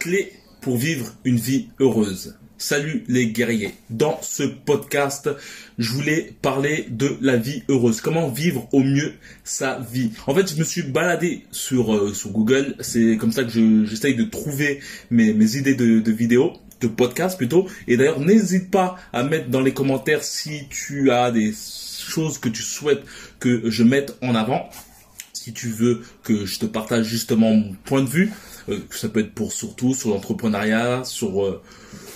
Clé pour vivre une vie heureuse. Salut les guerriers. Dans ce podcast, je voulais parler de la vie heureuse. Comment vivre au mieux sa vie. En fait, je me suis baladé sur, euh, sur Google. C'est comme ça que j'essaye de trouver mes, mes idées de, de vidéos de podcast plutôt. Et d'ailleurs, n'hésite pas à mettre dans les commentaires si tu as des choses que tu souhaites que je mette en avant si tu veux que je te partage justement mon point de vue, ça peut être pour surtout sur l'entrepreneuriat, sur euh,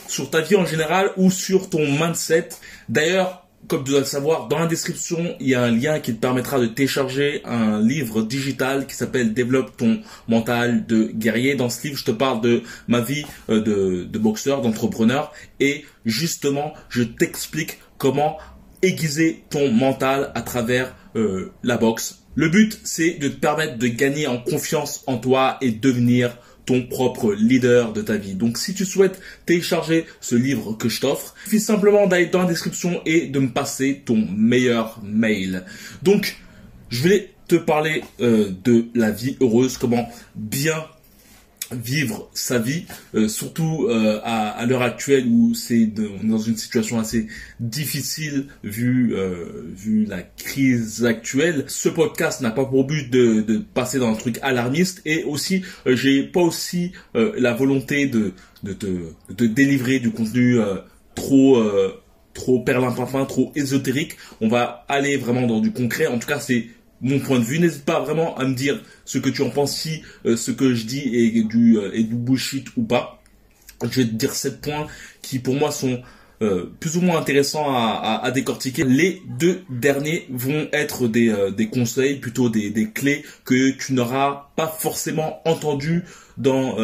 sur ta vie en général ou sur ton mindset. D'ailleurs, comme tu dois le savoir, dans la description, il y a un lien qui te permettra de télécharger un livre digital qui s'appelle Développe ton mental de guerrier. Dans ce livre, je te parle de ma vie euh, de, boxeur, d'entrepreneur et justement, je t'explique comment aiguiser ton mental à travers euh, la boxe. Le but, c'est de te permettre de gagner en confiance en toi et devenir ton propre leader de ta vie. Donc si tu souhaites télécharger ce livre que je t'offre, il suffit simplement d'aller dans la description et de me passer ton meilleur mail. Donc je voulais te parler euh, de la vie heureuse, comment bien vivre sa vie, euh, surtout euh, à, à l'heure actuelle où c'est dans une situation assez difficile vu euh, vu la crise actuelle. Ce podcast n'a pas pour but de, de, passer dans un truc alarmiste et aussi j'ai pas aussi la volonté de de te de, délivrer du contenu trop trop perlimpinpin, trop ésotérique. On va aller vraiment dans du concret. En tout cas, c'est mon point de vue. N'hésite pas vraiment à me dire ce que tu en penses, si euh, ce que je dis est du, euh, bullshit ou pas. Je vais te dire sept points qui pour moi sont euh, plus ou moins intéressants à, décortiquer. Les deux derniers vont être des, des conseils, plutôt des, des, clés que tu n'auras pas forcément entendu dans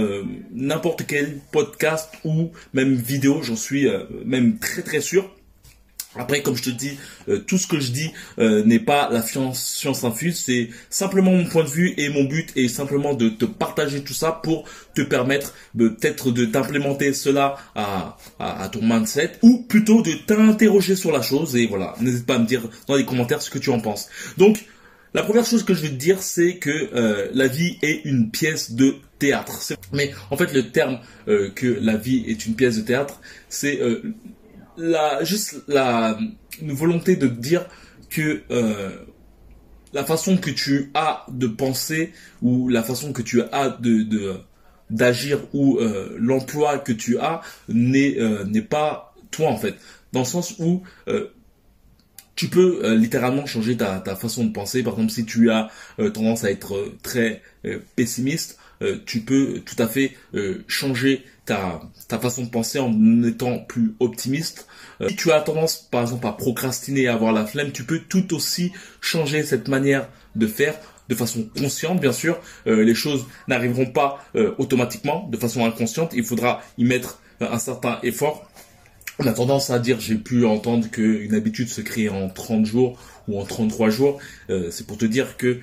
n'importe quel podcast ou même vidéo, j'en suis même très très sûr. Après, comme je te dis, euh, tout ce que je dis euh, n'est pas la science, science infuse, c'est simplement mon point de vue et mon but est simplement de te partager tout ça pour te permettre peut-être de t'implémenter cela à, à, ton mindset ou plutôt de t'interroger sur la chose et voilà, n'hésite pas à me dire dans les commentaires ce que tu en penses. Donc, la première chose que je vais te dire, c'est que euh, la vie est une pièce de théâtre. Mais en fait, le terme que la vie est une pièce de théâtre, c'est la juste la une volonté de dire que euh, la façon que tu as de penser ou la façon que tu as de, d'agir ou euh, l'emploi que tu as n'est euh, n'est pas toi en fait. Dans le sens où tu peux littéralement changer ta, ta façon de penser. Par exemple si tu as tendance à être très pessimiste tu peux tout à fait changer ta, façon de penser en étant plus optimiste. Euh, si tu as tendance, par exemple, à procrastiner, à avoir la flemme, tu peux tout aussi changer cette manière de faire de façon consciente, bien sûr. Euh, les choses n'arriveront pas euh, automatiquement, de façon inconsciente. Il faudra y mettre un certain effort. On a tendance à dire, j'ai pu entendre qu'une habitude se crée en 30 jours ou en 33 jours. C'est pour te dire que,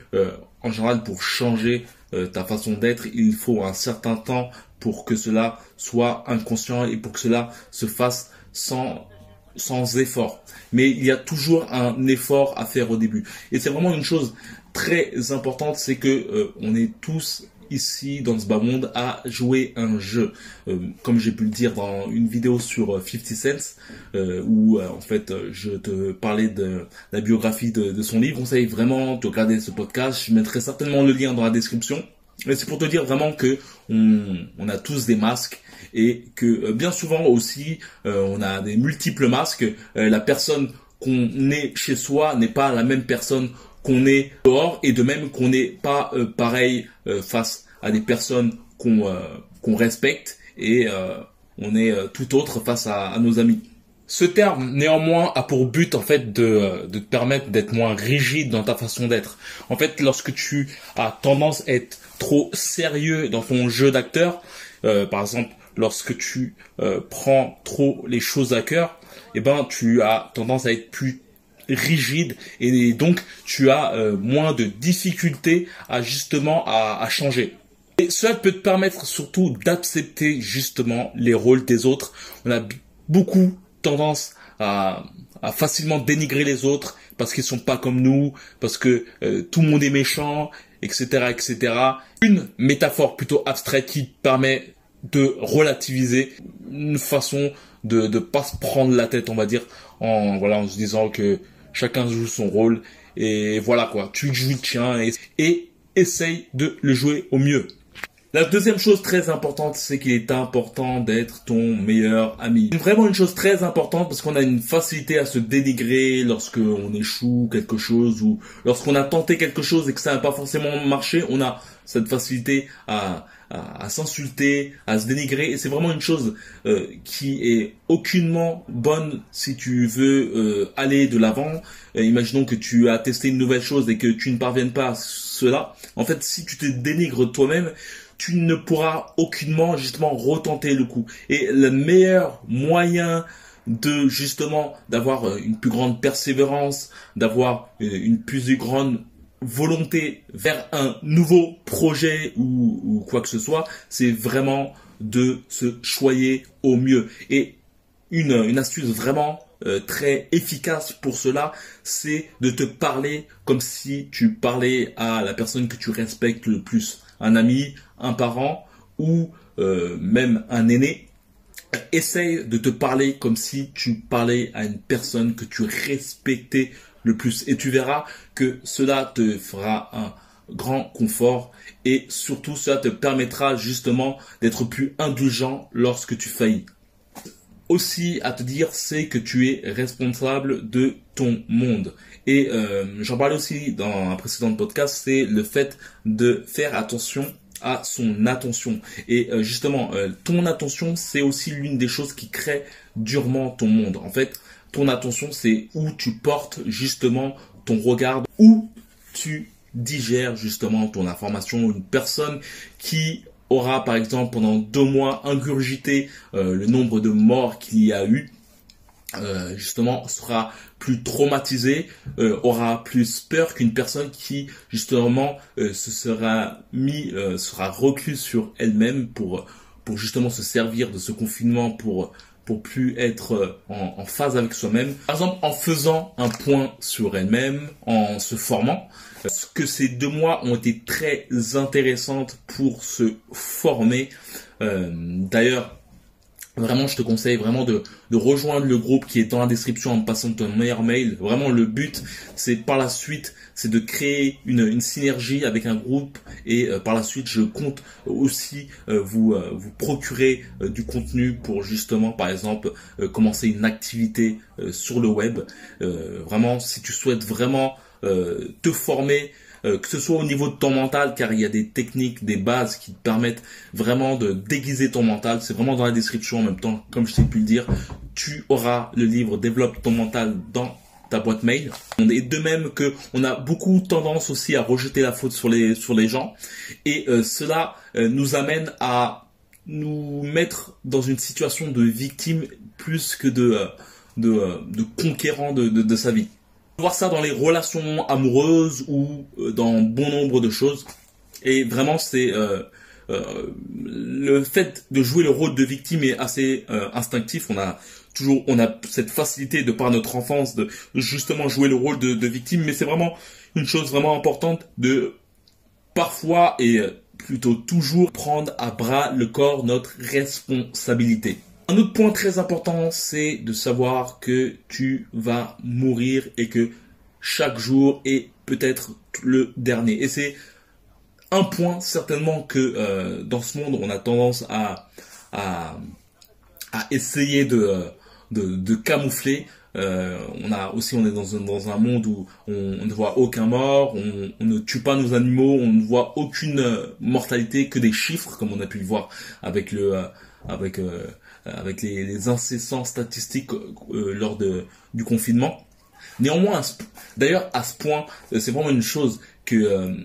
en général, pour changer ta façon d'être, il faut un certain temps pour que cela soit inconscient et pour que cela se fasse sans sans effort. Mais il y a toujours un effort à faire au début. Et c'est vraiment une chose très importante, c'est que euh, on est tous ici dans ce bas monde à jouer un jeu. Euh, comme j'ai pu le dire dans une vidéo sur 50 euh, Cents, où en fait je te parlais de la biographie de, de son livre. Conseille vraiment de regarder ce podcast. Je mettrai certainement le lien dans la description. Mais c'est pour te dire vraiment que on, a tous des masques et que euh, bien souvent aussi euh, on a des multiples masques. Euh, la personne qu'on est chez soi n'est pas la même personne qu'on est dehors et de même qu'on n'est pas pareil face à des personnes qu'on respecte et on est tout autre face à, à nos amis. Ce terme, néanmoins, a pour but en fait de, de te permettre d'être moins rigide dans ta façon d'être. En fait, lorsque tu as tendance à être trop sérieux dans ton jeu d'acteur, euh, par exemple, lorsque tu euh, prends trop les choses à cœur, eh ben, tu as tendance à être plus rigide et donc tu as euh, moins de difficultés à justement à, à changer. Et cela peut te permettre surtout d'accepter justement les rôles des autres. On a beaucoup tendance à, facilement dénigrer les autres parce qu'ils sont pas comme nous, parce que euh, tout le monde est méchant, etc., etc. Une métaphore plutôt abstraite qui permet de relativiser une façon de ne pas se prendre la tête, on va dire, en se disant que chacun joue son rôle et voilà quoi, tu joues le tien et essaye de le jouer au mieux. La deuxième chose très importante, c'est qu'il est important d'être ton meilleur ami. Vraiment une chose très importante parce qu'on a une facilité à se dénigrer lorsque on échoue quelque chose ou lorsqu'on a tenté quelque chose et que ça n'a pas forcément marché. On a cette facilité à, à, s'insulter, à se dénigrer. Et c'est vraiment une chose euh, qui est aucunement bonne si tu veux euh, aller de l'avant. Euh, imaginons que tu as testé une nouvelle chose et que tu ne parviennes pas à cela. En fait, si tu te dénigres toi-même, tu ne pourras aucunement justement retenter le coup. Et le meilleur moyen de justement d'avoir une plus grande persévérance, d'avoir une plus grande volonté vers un nouveau projet ou, quoi que ce soit, c'est vraiment de se choyer au mieux. Et une, une astuce vraiment euh, très efficace pour cela, c'est de te parler comme si tu parlais à la personne que tu respectes le plus, un ami, un parent ou euh, même un aîné. Essaye de te parler comme si tu parlais à une personne que tu respectais le plus. Et tu verras que cela te fera un grand confort et surtout cela te permettra justement d'être plus indulgent lorsque tu faillis. Aussi à te dire, c'est que tu es responsable de ton monde. Et euh, j'en parlais aussi dans un précédent podcast, c'est le fait de faire attention à son attention. Et euh, justement, euh, ton attention, c'est aussi l'une des choses qui crée durement ton monde. En fait, ton attention, c'est où tu portes justement ton regard, où tu digères justement ton information. Une personne qui aura par exemple pendant deux mois ingurgité euh, le nombre de morts qu'il y a eu, euh, justement sera plus traumatisé, euh, aura plus peur qu'une personne qui justement se sera mis, sera sur elle-même pour pour justement se servir de ce confinement pour pour plus être euh, en, phase avec soi-même. Par exemple, en faisant un point sur elle-même, en se formant. Parce que ces deux mois ont été très intéressantes pour se former. Euh, d'ailleurs, Vraiment, je te conseille vraiment de, rejoindre le groupe qui est dans la description en passant ton meilleur mail. Vraiment, le but, c'est par la suite, c'est de créer une, une, synergie avec un groupe et euh, par la suite, je compte aussi euh, vous euh, vous procurer du contenu pour justement, par exemple, commencer une activité sur le web. vraiment, si tu souhaites vraiment te former euh, que ce soit au niveau de ton mental, car il y a des techniques, des bases qui te permettent vraiment de déguiser ton mental. C'est vraiment dans la description en même temps, comme je t'ai pu le dire. Tu auras le livre Développe ton mental dans ta boîte mail. Et de même que on a beaucoup tendance aussi à rejeter la faute sur les sur les gens, et euh, cela euh, nous amène à nous mettre dans une situation de victime plus que de de, conquérant de, de sa vie voir ça dans les relations amoureuses ou euh, dans bon nombre de choses. Et vraiment, c'est euh, euh, le fait de jouer le rôle de victime est assez instinctif. On a toujours, on a cette facilité de par notre enfance de justement jouer le rôle de, de victime, mais c'est vraiment une chose vraiment importante de parfois et plutôt toujours prendre à bras le corps notre responsabilité. Un autre point très important, c'est de savoir que tu vas mourir et que chaque jour est peut-être le dernier. Et c'est un point certainement que euh, dans ce monde, on a tendance à, à, essayer de, de, camoufler. Euh, on a aussi, on est dans un, dans un monde où on, ne voit aucun mort, on, ne tue pas nos animaux, on ne voit aucune mortalité que des chiffres, comme on a pu le voir avec le, avec euh, avec les, incessants statistiques euh, lors de, du confinement. Néanmoins, d'ailleurs, à ce point, euh, c'est vraiment une chose que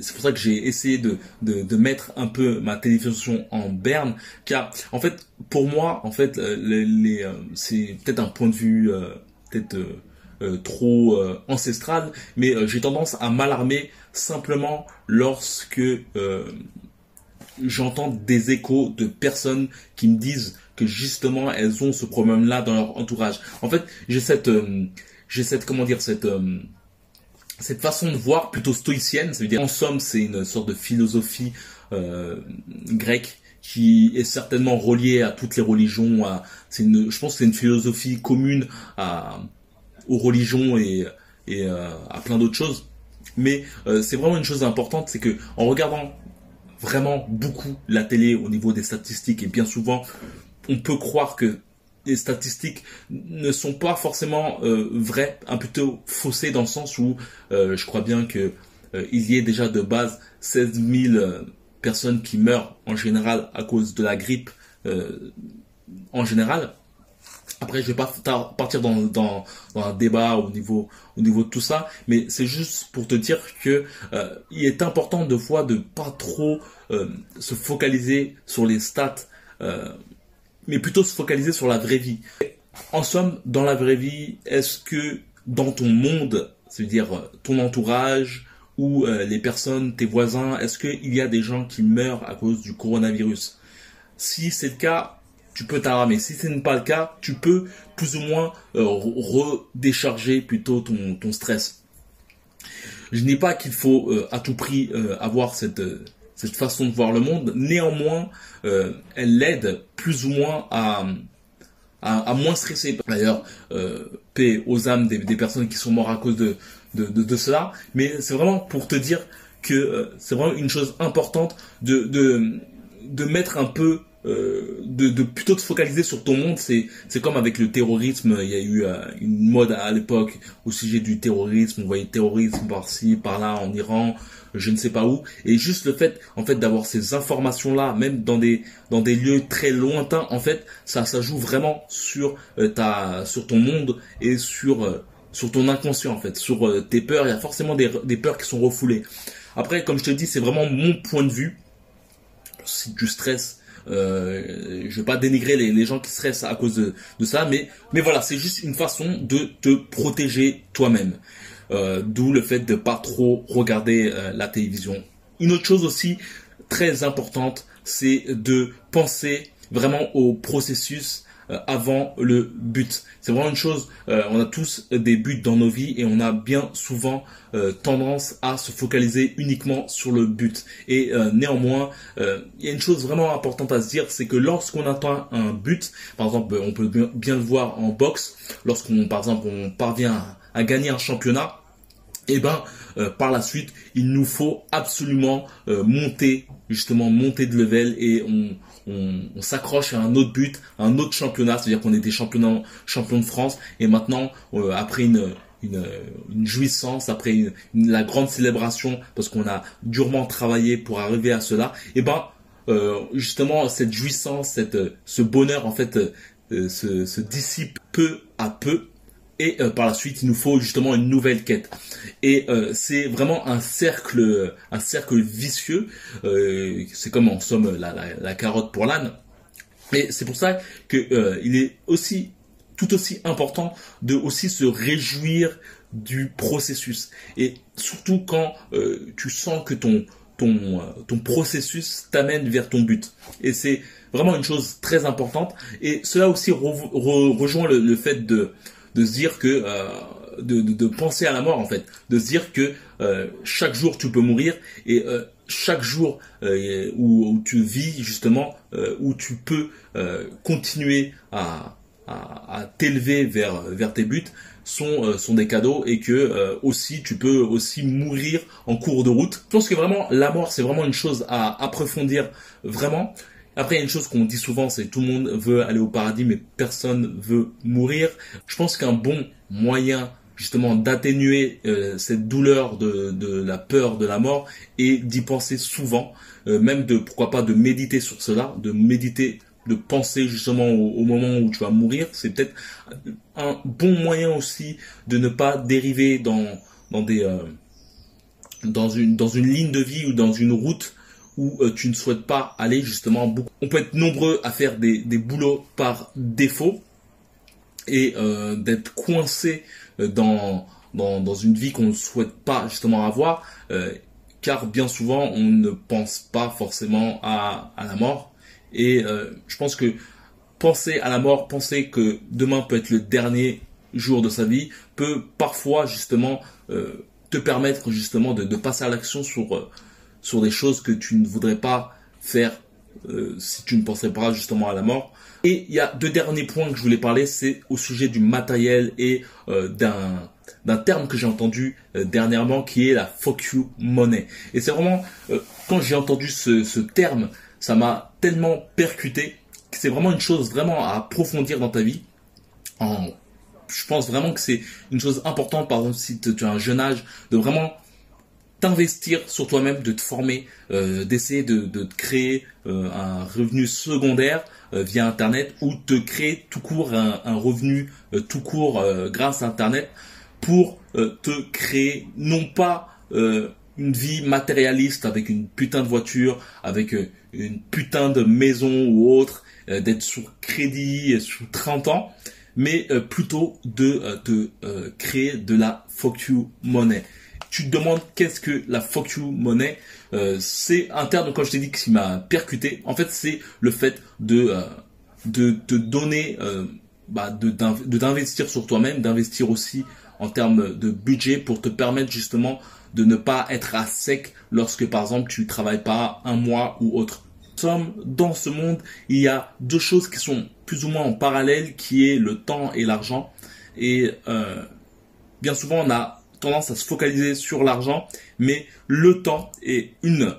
c'est pour ça que j'ai essayé de, de, mettre un peu ma télévision en berne, car en fait, pour moi, en fait, les, c'est peut-être un point de vue peut-être trop ancestral, mais j'ai tendance à m'alarmer simplement lorsque j'entends des échos de personnes qui me disent que justement elles ont ce problème-là dans leur entourage. En fait, j'ai cette, euh, j'ai cette, comment dire, cette, euh, cette façon de voir plutôt stoïcienne. Ça veut dire, en somme, c'est une sorte de philosophie euh, grecque qui est certainement reliée à toutes les religions. Je pense que c'est une philosophie commune aux religions et, et à plein d'autres choses. Mais c'est vraiment une chose importante, c'est que en regardant vraiment beaucoup la télé au niveau des statistiques et bien souvent on peut croire que les statistiques ne sont pas forcément euh, vraies, un plutôt faussées dans le sens où euh, je crois bien que euh, il y ait déjà de base 16 000 personnes qui meurent en général à cause de la grippe en général. Après, je vais pas partir dans, dans, un débat au niveau, au niveau de tout ça, mais c'est juste pour te dire que il est important de fois de pas trop se focaliser sur les stats mais plutôt se focaliser sur la vraie vie. En somme, dans la vraie vie, est-ce que dans ton monde, c'est-à-dire euh, ton entourage ou euh, les personnes, tes voisins, est-ce qu'il y a des gens qui meurent à cause du coronavirus? Si c'est le cas, tu peux t'arramer. Si ce n'est pas le cas, tu peux plus ou moins euh, redécharger plutôt ton, stress. Je dis pas qu'il faut à tout prix avoir cette cette façon de voir le monde. Néanmoins, euh, elle l'aide plus ou moins à, à, moins stresser. D'ailleurs, euh, paix aux âmes des, personnes qui sont mortes à cause de, de, de, cela. Mais c'est vraiment pour te dire que euh, c'est vraiment une chose importante de, de, de mettre un peu euh, de, de, plutôt te focaliser sur ton monde, c'est c'est comme avec le terrorisme. Il y a eu euh, une mode à l'époque au sujet du terrorisme. On voyait terrorisme par-ci, par-là, en Iran, je ne sais pas où. Et juste le fait, en fait, d'avoir ces informations-là, même dans des dans des lieux très lointains, en fait, ça ça joue vraiment sur euh, ta sur ton monde et sur sur ton inconscient en fait, sur tes peurs. Il y a forcément des des peurs qui sont refoulées. Après, comme je te dis, c'est vraiment mon point de vue. Si tu stresses euh, je vais pas dénigrer les, gens qui stressent à cause de, ça, mais, voilà, c'est juste une façon de te protéger toi-même. Euh, D'où le fait de pas trop regarder euh, la télévision. Une autre chose aussi très importante, c'est de penser vraiment au processus avant le but. C'est vraiment une chose, euh, on a tous des buts dans nos vies et on a bien souvent euh, tendance à se focaliser uniquement sur le but. Et néanmoins, il y a une chose vraiment importante à se dire, c'est que lorsqu'on atteint un but, par exemple, on peut bien le voir en boxe, lorsqu'on, par exemple, on parvient à, gagner un championnat, et eh ben par la suite il nous faut absolument monter justement monter de level et on, on, s'accroche à un autre but, à un autre championnat, c'est-à-dire qu'on était champion, champion de France et maintenant euh, après une, une, une, jouissance, après la grande célébration parce qu'on a durement travaillé pour arriver à cela, et eh ben euh, justement cette jouissance, cette, ce bonheur en fait euh, se, se dissipe peu à peu et euh, par la suite il nous faut justement une nouvelle quête. Et euh, c'est vraiment un cercle un cercle vicieux. Euh, c'est comme en somme la, la, carotte pour l'âne. Et c'est pour ça que il est aussi tout aussi important de aussi se réjouir du processus. Et surtout quand tu sens que ton ton ton processus t'amène vers ton but. Et c'est vraiment une chose très importante. Et cela aussi rejoint le fait de de se dire que euh, de, de, penser à la mort en fait, de se dire que euh, chaque jour tu peux mourir et euh, chaque jour où, où, tu vis justement, où tu peux continuer à, à, à t'élever vers, vers tes buts, sont, sont des cadeaux et que aussi tu peux aussi mourir en cours de route. Je pense que vraiment la mort c'est vraiment une chose à approfondir vraiment après, il y a une chose qu'on dit souvent, c'est tout le monde veut aller au paradis, mais personne veut mourir. Je pense qu'un bon moyen justement d'atténuer euh, cette douleur de, la peur de la mort et d'y penser souvent, euh, même de pourquoi pas de méditer sur cela, de méditer, de penser justement au, moment où tu vas mourir. C'est peut-être un bon moyen aussi de ne pas dériver dans dans des euh, dans une dans une ligne de vie ou dans une route où euh, tu ne souhaites pas aller justement beaucoup. On peut être nombreux à faire des, des boulots par défaut et euh, d'être coincé euh, dans, une vie qu'on ne souhaite pas justement avoir, car bien souvent on ne pense pas forcément à, à la mort. Et je pense que penser à la mort, penser que demain peut être le dernier jour de sa vie, peut parfois justement te permettre justement de, de passer à l'action sur sur des choses que tu ne voudrais pas faire euh, si tu ne pensais pas justement à la mort. Et il y a deux derniers points que je voulais parler, c'est au sujet du matériel et euh, d'un d'un terme que j'ai entendu euh, dernièrement qui est la fuck you money. Et c'est vraiment quand j'ai entendu ce, ce terme, ça m'a tellement percuté que c'est vraiment une chose vraiment à approfondir dans ta vie. En, je pense vraiment que c'est une chose importante, par exemple si tu as un jeune âge, de vraiment t'investir sur toi-même, de te former, euh, d'essayer de, créer euh, un revenu secondaire euh, via Internet ou te créer tout court un, revenu tout court grâce à Internet pour te créer non pas une vie matérialiste avec une putain de voiture, avec une putain de maison ou autre, d'être sur crédit sous 30 ans, mais plutôt de te créer de la fuck you money tu te demandes qu'est-ce que la fuck you money euh, c'est un terme comme je t'ai dit qui m'a percuté. En fait c'est le fait de euh, de te donner euh, bah, de d'investir sur toi-même d'investir aussi en termes de budget pour te permettre justement de ne pas être à sec lorsque par exemple tu travailles pas un mois ou autre. Sommes dans ce monde il y a deux choses qui sont plus ou moins en parallèle qui est le temps et l'argent. Et bien souvent on a tendance à se focaliser sur l'argent, mais le temps est une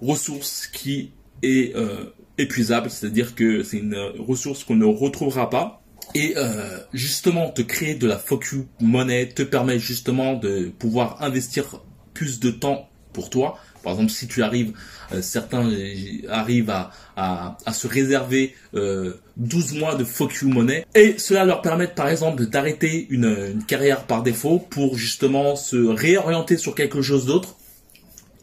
ressource qui est euh, épuisable, c'est-à-dire que c'est une ressource qu'on ne retrouvera pas. Et euh, justement, te créer de la focus monnaie te permet justement de pouvoir investir plus de temps pour toi, par exemple, si tu arrives, euh, certains arrivent à, se réserver euh, 12 mois de fuck money et cela leur permet par exemple d'arrêter une, carrière par défaut pour justement se réorienter sur quelque chose d'autre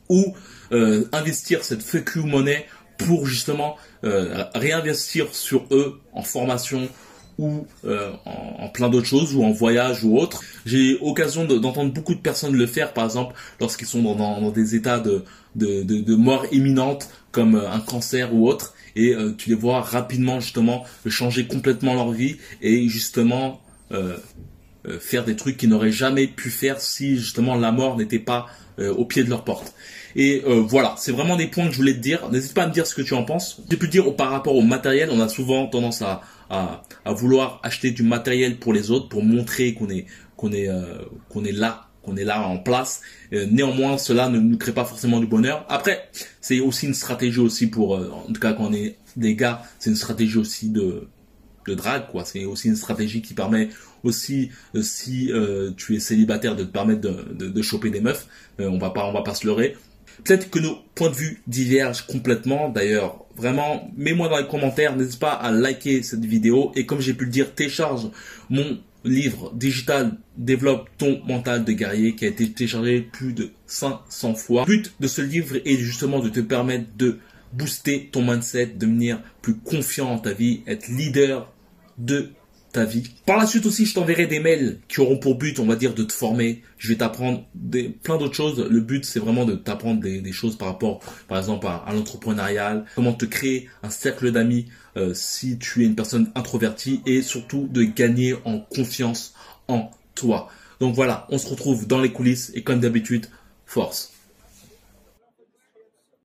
ou euh, investir cette fuck money pour justement euh, réinvestir sur eux en formation ou euh, en, plein d'autres choses, ou en voyage ou autre. J'ai occasion d'entendre beaucoup de personnes le faire, par exemple, lorsqu'ils sont dans, des états de, de, mort imminente, comme euh, un cancer ou autre, et euh, tu les vois rapidement justement changer complètement leur vie et justement faire des trucs qu'ils n'auraient jamais pu faire si justement la mort n'était pas au pied de leur porte. Et voilà, c'est vraiment des points que je voulais te dire. N'hésite pas à me dire ce que tu en penses. J'ai pu dire par rapport au matériel, on a souvent tendance à, à, à, vouloir acheter du matériel pour les autres, pour montrer qu'on est qu'on est euh, qu'on est là, qu'on est là en place. Euh, néanmoins, cela ne nous crée pas forcément du bonheur. Après, c'est aussi une stratégie aussi pour, euh, en tout cas quand on est des gars, c'est une stratégie aussi de de drague quoi. C'est aussi une stratégie qui permet aussi si tu es célibataire de te permettre de, de, de choper des meufs. on va pas on va pas se leurrer. Peut-être que nos points de vue divergent complètement. D'ailleurs, vraiment, mets-moi dans les commentaires. N'hésite pas à liker cette vidéo. Et comme j'ai pu le dire, télécharge mon livre digital Développe ton mental de guerrier qui a été téléchargé plus de 500 fois. Le but de ce livre est justement de te permettre de booster ton mindset, devenir plus confiant en ta vie, être leader de ta vie. Par la suite aussi, je t'enverrai des mails qui auront pour but, on va dire, de te former. Je vais t'apprendre des, plein d'autres choses. Le but, c'est vraiment de t'apprendre des, choses par rapport, par exemple, à, l'entrepreneurial, comment te créer un cercle d'amis euh, si tu es une personne introvertie et surtout de gagner en confiance en toi. Donc voilà, on se retrouve dans les coulisses et comme d'habitude, force.